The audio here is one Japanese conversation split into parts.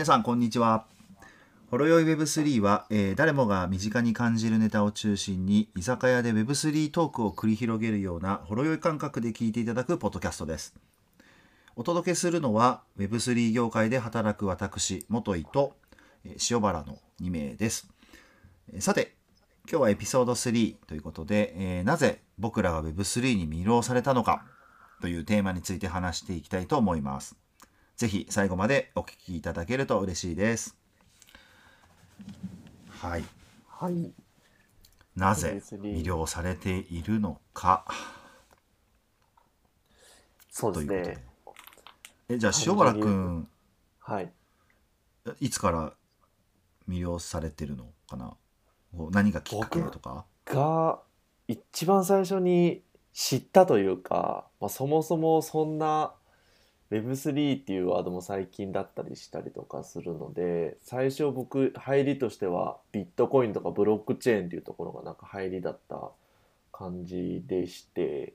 皆さんこんにちは。ほろよい Web3 は、えー誰もが身近に感じるネタを中心に居酒屋で Web3 トークを繰り広げるようなほろ酔い感覚で聞いていただくポッドキャストです。お届けするのは Web3 業界で働く私元井とえー塩原の2名です。えーさて今日はエピソード3ということで、えーなぜ僕らが Web3 に魅了されたのかというテーマについて話していきたいと思います。ぜひ最後までお聞きいただけると嬉しいです。はい。はい。なぜ Web3 魅了されているのかそうでですね。。え、じゃあ塩原くん、はい。いつから魅了されてるのかな？何がきっかけとか？が、一番最初に知ったというか、まあ、そもそもそんな Web3 っていうワードも最近だったりしたりとかするので、最初僕、入りとしてはビットコインとかブロックチェーンっていうところがなんか入りだった感じでして、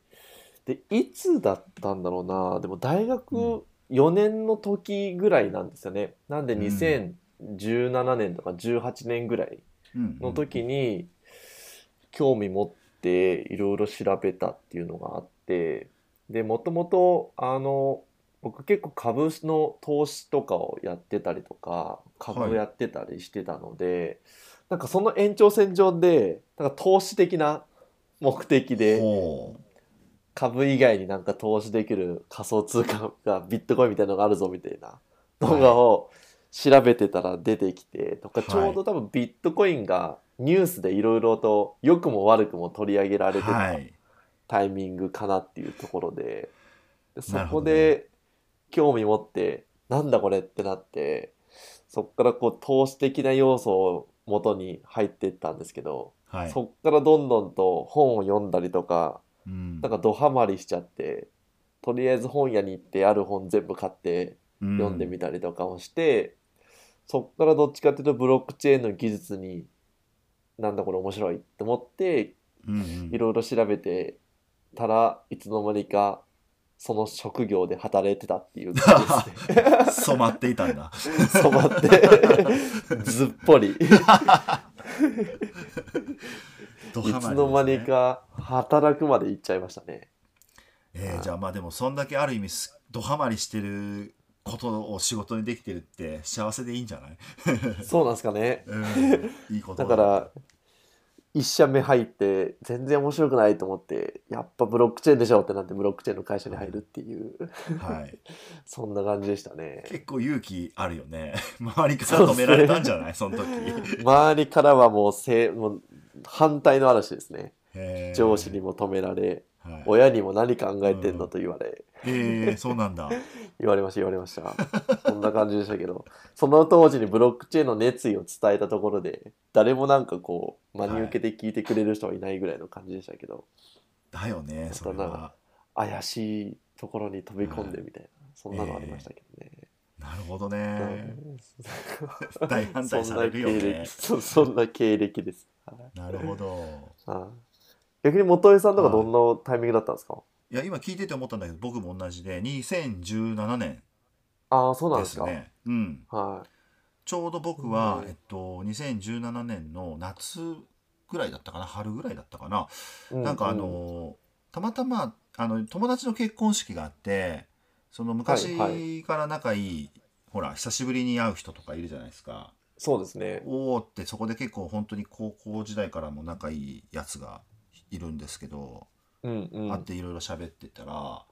で、いつだったんだろうな、でも大学4年の時ぐらいなんですよね。なんでうん。2017年とか18年ぐらいうん。の時に興味持っていろいろ調べたっていうのがあってでもともとあの僕結構株の投資とかをやってたりとか株をやってたりしてたので、なんかその延長線上でなんか投資的な目的でほ株以外になんか投資できる仮想通貨がビットコインみたいなのがあるぞみたいな動画を調べてたら出てきてとかはい。ちょうど多分ビットコインがニュースでいろいろと良くも悪くも取り上げらうれてたはい。タイミングかなっていうところででそこで興味持ってなんだこれってなってそこからこう投資的な要素を元に入っていったんですけど、はい。そこからどんどんと本を読んだりとかうん。なんかドハマりしちゃってとりあえず本屋に行ってある本全部買って読んでみたりとかをして、そっからどっちかっていうとブロックチェーンの技術になんだこれ面白いって思ってうんうん。いろいろ調べてたらいつの間にかその職業で働いてたっていう感じですね。染まって。いたんだ。染まって。ずっぽり。いつの間にか働くまで行っちゃいましたね。えーじゃあまあでもそんだけある意味すドハマりしてることを仕事にできてるって幸せでいいんじゃない、そうなんですかね。うん、いいことだから一社目入って全然面白くないと思ってやっぱブロックチェーンでしょってなってブロックチェーンの会社に入るっていう。はい、そんな感じでしたね。結構勇気あるよね。周りから止められたんじゃない？そ,、の時。周りからはもうせもう反対の嵐ですね。上司にも止められはい、親にも何考えてんのと言われ、えー、そうなんだ 言われました言われました。そんな感じでしたけど。その当時にブロックチェーンの熱意を伝えたところで誰もなんかこう真に受けて聞いてくれる人はいないぐらいの感じでしたけど、だよねそれは。怪しいところに飛び込んでみたいな、そんなのありましたけどね、なるほどうね、ん。大反対されるよね。そんな経歴 そそんな経歴です、はい。なるほど。はい。逆に元井さんとかどんなタイミングだったんですか、いや今聞いてて思ったんだけど僕も同じで2017年ああそうなんでですね。うん。はい。ちょうど僕は、うん。えっと、2017年の夏ぐらいだったかな春ぐらいだったかな、うなんかあのたまたまあの友達の結婚式があってその昔はいから仲いい、ほら久しぶりに会う人とかいるじゃないですか。そうですね。おおってそこで結構本当に高校時代からも仲いいやつがいるんですけど、うんうん。会っていろいろ喋ってたら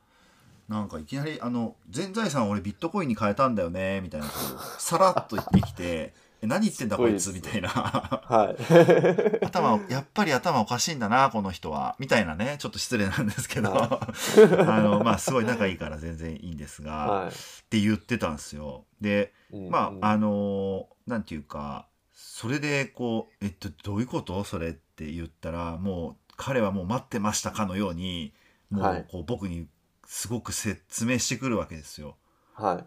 なんかいきなりあの「全財産俺ビットコインに変えたんだよね」みたいなことをさらっと言ってきて「え何言ってんだこいつ」みたいな。はい。頭やっぱり頭おかしいんだなこの人は。みたいなねちょっと失礼なんですけど。は あのまあすごい仲いいから全然いいんですが、はって言ってたんですよ。でいうんまうん。ああのなんていうかそれでこう「えっとどういうこと？それ」って言ったらもう彼はもう待ってましたかのようにもはい。うこう僕にすごく説明してくるわけですよ。はい。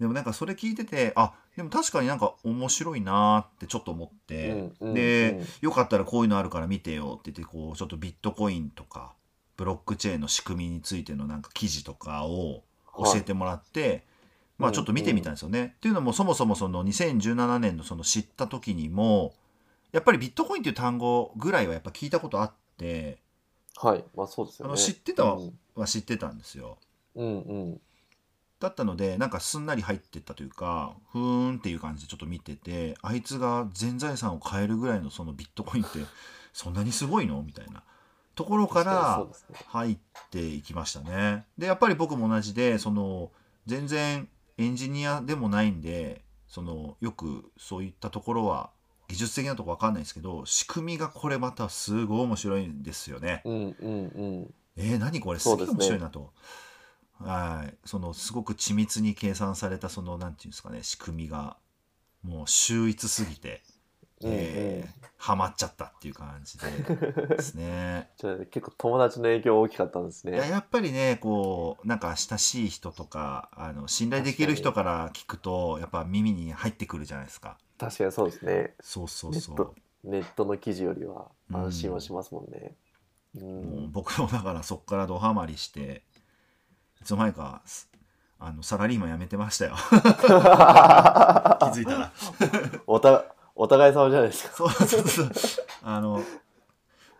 でもなんかそれ聞いててあでも確かになんか面白いなーってちょっと思って、うんうんで、うん。よかったらこういうのあるから見てよって言ってこうちょっとビットコインとかブロックチェーンの仕組みについてのなんか記事とかを教えてもらって、まあちょっと見てみたんですよね。っていうのもそもそもその2017年のその知った時にもやっぱりビットコインっていう単語ぐらいはやっぱ聞いたことあってはい。まあそうですよね。あの知ってたは知ってたんですよ。うんうん。だったのでなんかすんなり入ってったというかふーんっていう感じでちょっと見ててあいつが全財産を変えるぐらいのそのビットコインって そんなにすごいの？みたいな。ところから入っていきましたね。でやっぱり僕も同じでその全然エンジニアでもないんでそのよくそういったところは技術的なとこわかんないですけど仕組みがこれまたすごい面白いんですよね。うんうんうん。えー、何これ？すげえ面白いなと。はい、そのすごく緻密に計算されたそのなんていうんですかね仕組みがもう秀逸すぎて、うんうん。えーハマっちゃったっていう感じでですね。じゃあ結構友達の影響大きかったんですね。いややっぱりねこうなんか親しい人とかあの信頼できる人から聞くとやっぱ耳に入ってくるじゃないですか。確かにそうですね。そうそうそう。ネットの記事よりは安心はしますもんね。うもうん。僕もだからそこからドハマりしていつの間にかすあのサラリーマン辞めてましたよ。気づいたら。おたお互い様じゃないですか。そうそうそう。あの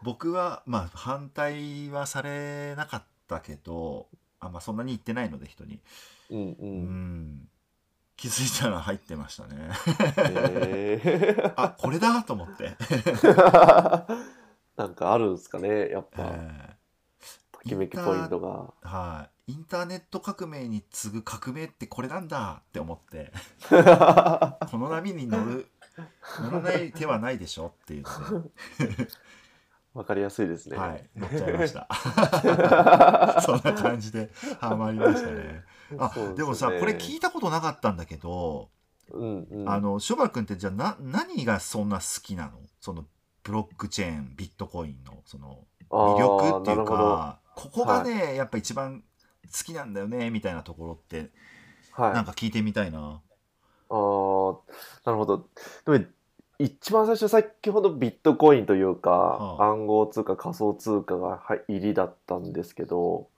僕はまあ反対はされなかったけどあんまそんなに言ってないので人に。うんううん。ん気づいたら入ってましたね。へ あこれだと思って、ー なんかあるんですかねやっぱ。えときめきポイントが。ーはい。インターネット革命に次ぐ革命ってこれなんだって思って。この波に乗る乗らない手はないでしょっていうので、わかりやすいですねはい、乗っちゃいました。そんな感じでハマりましたね。あそうすよねでもさこれ聞いたことなかったんだけど、うんうんあの諸原君ってじゃあな何がそんな好きなの？そのブロックチェーンビットコインのその魅力っていうかここがね、やっぱ一番好きなんだよねみたいなところってはいなんか聞いてみたいな。あーなるほど。でも一番最初先ほどビットコインというか、はあ暗号通貨仮想通貨が入りだったんですけど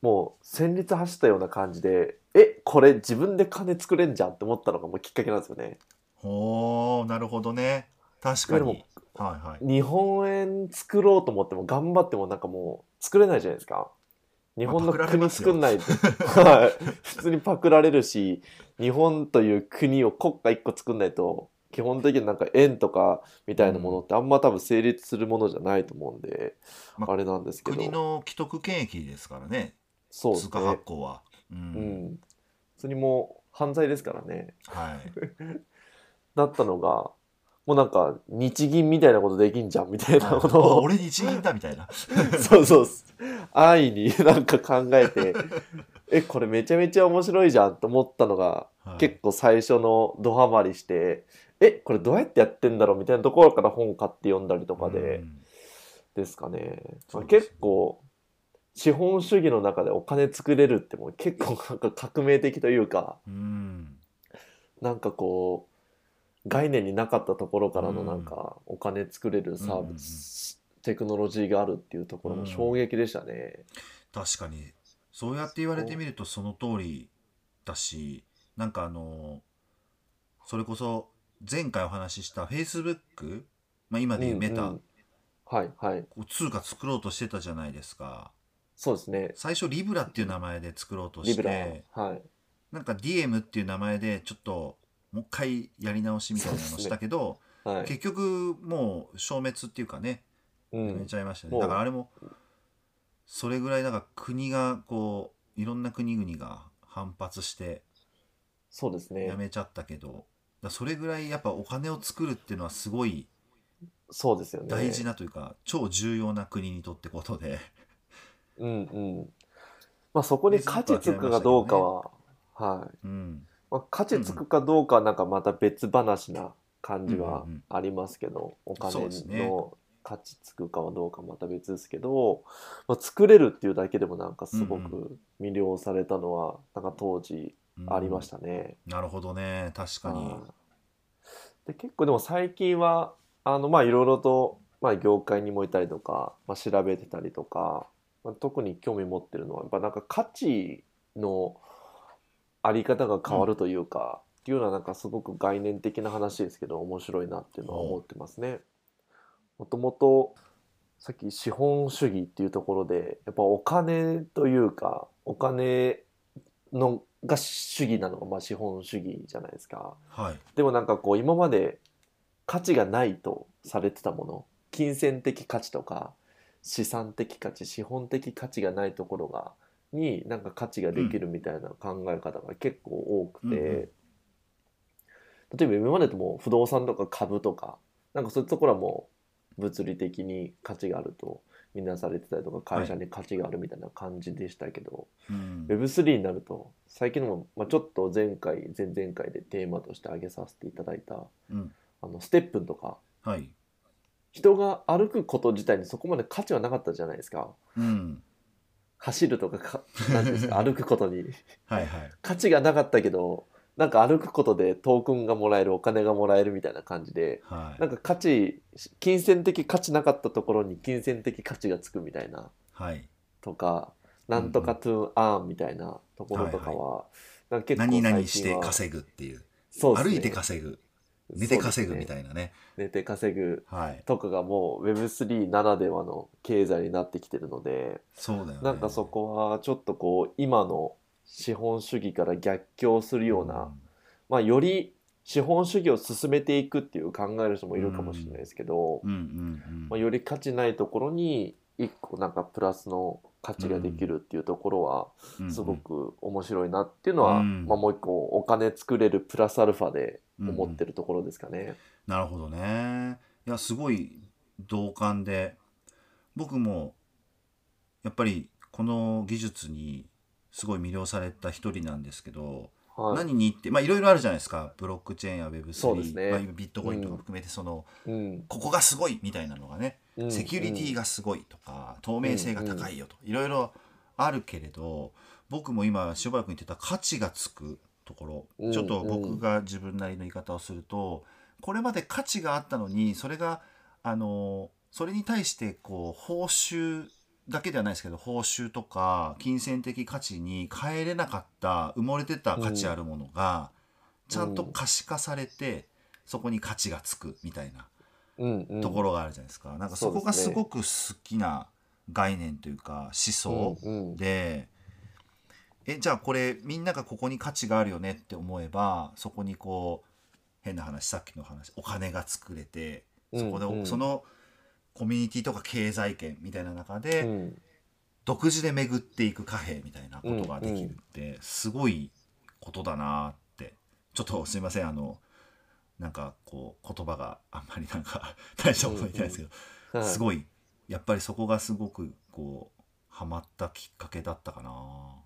もう戦慄走ったような感じでえこれ自分で金作れんじゃんって思ったのがもうきっかけなんですよね。ほーなるほどね確かに。はいはい。日本円作ろうと思っても頑張ってもなんかもう作れないじゃないですか。日本の国作んないと、はい普通にパクられるし日本という国を国家一個作んないと基本的になんか円とかみたいなものってあんま多分成立するものじゃないと思うんで、まあれなんですけど。国の既得権益ですからね。そうです通貨発ね、行は。ううん。ん、普通にもう犯罪ですからね。はい。だったのがもうなんか日銀みたいなことできんじゃんみたいなこあとを。俺日銀だみたいな。そうそう。安易になんか考えて、え、これめちゃめちゃ面白いじゃんと思ったのが、はい。結構最初のドハマりして、え、これどうやってやってんだろう？みたいなところから本買って読んだりとかで、うん。ですかね。まあ結構、資本主義の中でお金作れるってもう結構なんか革命的というか、うん。なんかこう、概念になかったところからのうん。なんかお金作れるサービス、テクノロジーがあるっていうところも衝撃でしたね。確かに。そうやって言われてみるとその通りだしなんかあのそれこそ前回お話しした Facebook、まあ、今でいうメタ、うんうん。はいはい。こう通貨作ろうとしてたじゃないですか。そうですね。最初リブラっていう名前で作ろうとしてはい。なんか DM っていう名前でちょっともう一回やり直しみたいなのをしたけど、はい。結局もう消滅っていうかねやめうんちゃいましたね、だからあれもそれぐらいなんか国がこういろんな国々が反発してそうですね。やめちゃったけど、それぐらいやっぱお金を作るっていうのはすごいそうですよね。大事なというか、超重要な国にとってことで。うんうん。まあそこに価値つくかどうかは、はい、うん。まあ、価値つくかどうかはなんかまた別話な感じはうんうんうん。ありますけど、お金そうですねの価値つくかはどうかまた別ですけど、まあ、作れるっていうだけでもなんかすごうんく魅了されたのはなんか当時ありましたね。なるほどね確かにはいで結構でも最近はあのまあいろいろと、まあ、業界にもいたりとか、まあ、調べてたりとか、まあ、特に興味持ってるのはやっぱなんか価値のあり方が変わるというか、っていうのはなんかすごく概念的な話ですけど面白いなっていうのは思ってますね。もともとさっき資本主義っていうところでやっぱお金というかお金のが主義なのがまあ資本主義じゃないですか。はい。でもなんかこう今まで価値がないとされてたもの金銭的価値とか資産的価値資本的価値がないところがになんか価値ができるみたいな考え方が結構多くて、うんうん例えば今までとも不動産とか株とかなんかそういうところはもう物理的に価値があるとみなされてたりとか会社に価値があるみたいな感じでしたけど、うん、Web3 になると最近のも、まあ、ちょっと前回前々回でテーマとして挙げさせていただいたうん、あのステップンとかはい、人が歩くこと自体にそこまで価値はなかったじゃないですか。うん、走るとかかなんですか 歩くことに。はいはい。価値がなかったけどなんか歩くことでトークンがもらえるお金がもらえるみたいな感じではい。なんか価値金銭的価値なかったところに金銭的価値がつくみたいなはい。とかなんとかトゥーンアーンみたいなところとかは、なんか結構何々して稼ぐっていう。そうね歩いて稼ぐ。寝て稼ぐみいたいなね。寝て稼ぐはい。とかがもう Web3 ならではの経済になってきてるのでそうだよね。なんかそこはちょっとこう今の資本主義から逆境するような、まあより資本主義を進めていくっていう考える人もいるかもしれないですけど、うんうんうん。まあ、より価値ないところに一個なんかプラスの価値ができるっていうところはうんすごく面白いなっていうのは、うん。まあ、もう一個お金作れるプラスアルファで思ってるところですかね。なるほどね。いやすごい同感で僕もやっぱりこの技術にすごい魅了された一人なんですけど、はい、何にってまあいろいろあるじゃないですか。ブロックチェーンや Web3、そうですね。まあ、ビットコインとか含めてその、うん。ここがすごいみたいなのがね、うん。セキュリティがすごいとか透明性が高いよといろいろあるけれど僕も今しばらく言ってた価値がつくところ、うん。ちょっと僕が自分なりの言い方をするとこれまで価値があったのにそれがあのそれに対してこう報酬だけではないですけど報酬とか金銭的価値に変えれなかった埋もれてた価値あるものが、ちゃんと可視化されて、そこに価値がつくみたいなうんうん。ところがあるじゃないですか、なんかそこがすごく好きな概念というか思想うんうん。で、えじゃあこれみんながここに価値があるよねって思えばそこにこう変な話さっきの話お金が作れてそこで、うんうん。そのコミュニティとか経済圏みたいな中で、うん。独自で巡っていく貨幣みたいなことができるってすごいことだなって。ちょっとすいませんあのなんかこう言葉があんまりなんか 大したこと言ってないですけど、はい。すごいやっぱりそこがすごくこうハマったきっかけだったかな。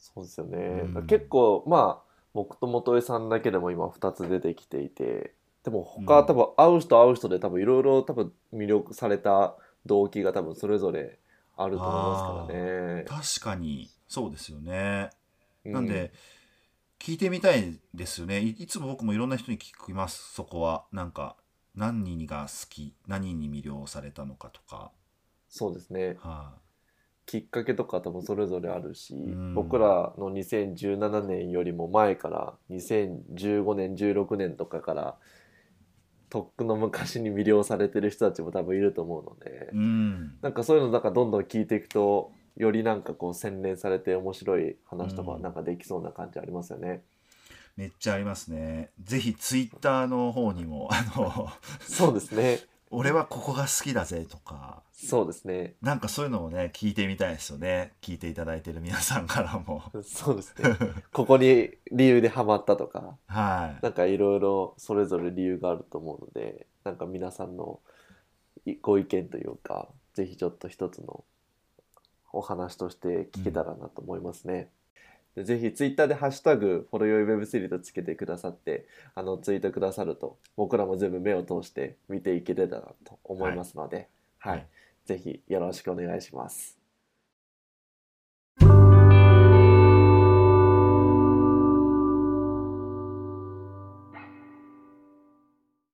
そうですよね、うん結構まあ僕と元江さんだけでも今2つ出てきていてでも他、うん。多分会う人会う人で多分いろいろ多分魅力された動機が多分それぞれあると思いますからね。確かに。そうですよね。うなんで、聞いてみたいですよね。いいつも僕もいろんな人に聞きますそこは。なんか何が好き何に魅了されたのかとか。そうですね。はきっかけとか多分それぞれあるし、ん。僕らの2017年よりも前から2015年16年とかからとっくの昔に魅了されてる人たちも多分いると思うので、い、うんなんかそういうのなんかどんどん聞いていくとよりなんかこう洗練されて面白い話とかうんなんかできそうな感じありますよね。めっちゃありますね。ぜひツイッターの方にもあのそうですね。俺はここが好きだぜとかそうですね。なんかそういうのをね聞いてみたいですよね聞いていただいてる皆さんからもそうですね。ここに理由でハマったとか、はいなんかいろいろそれぞれ理由があると思うので、なんか皆さんのいご意見というか、ぜひちょっと一つのお話として聞けたらなと思いますね。でぜひツイッターでハッシュタグ、フォロヨイ Web3 とつけてくださって、あの、ツイートくださると、僕らも全部目を通して見ていけれたらと思いますので、はい。はいぜひよろしくお願いします。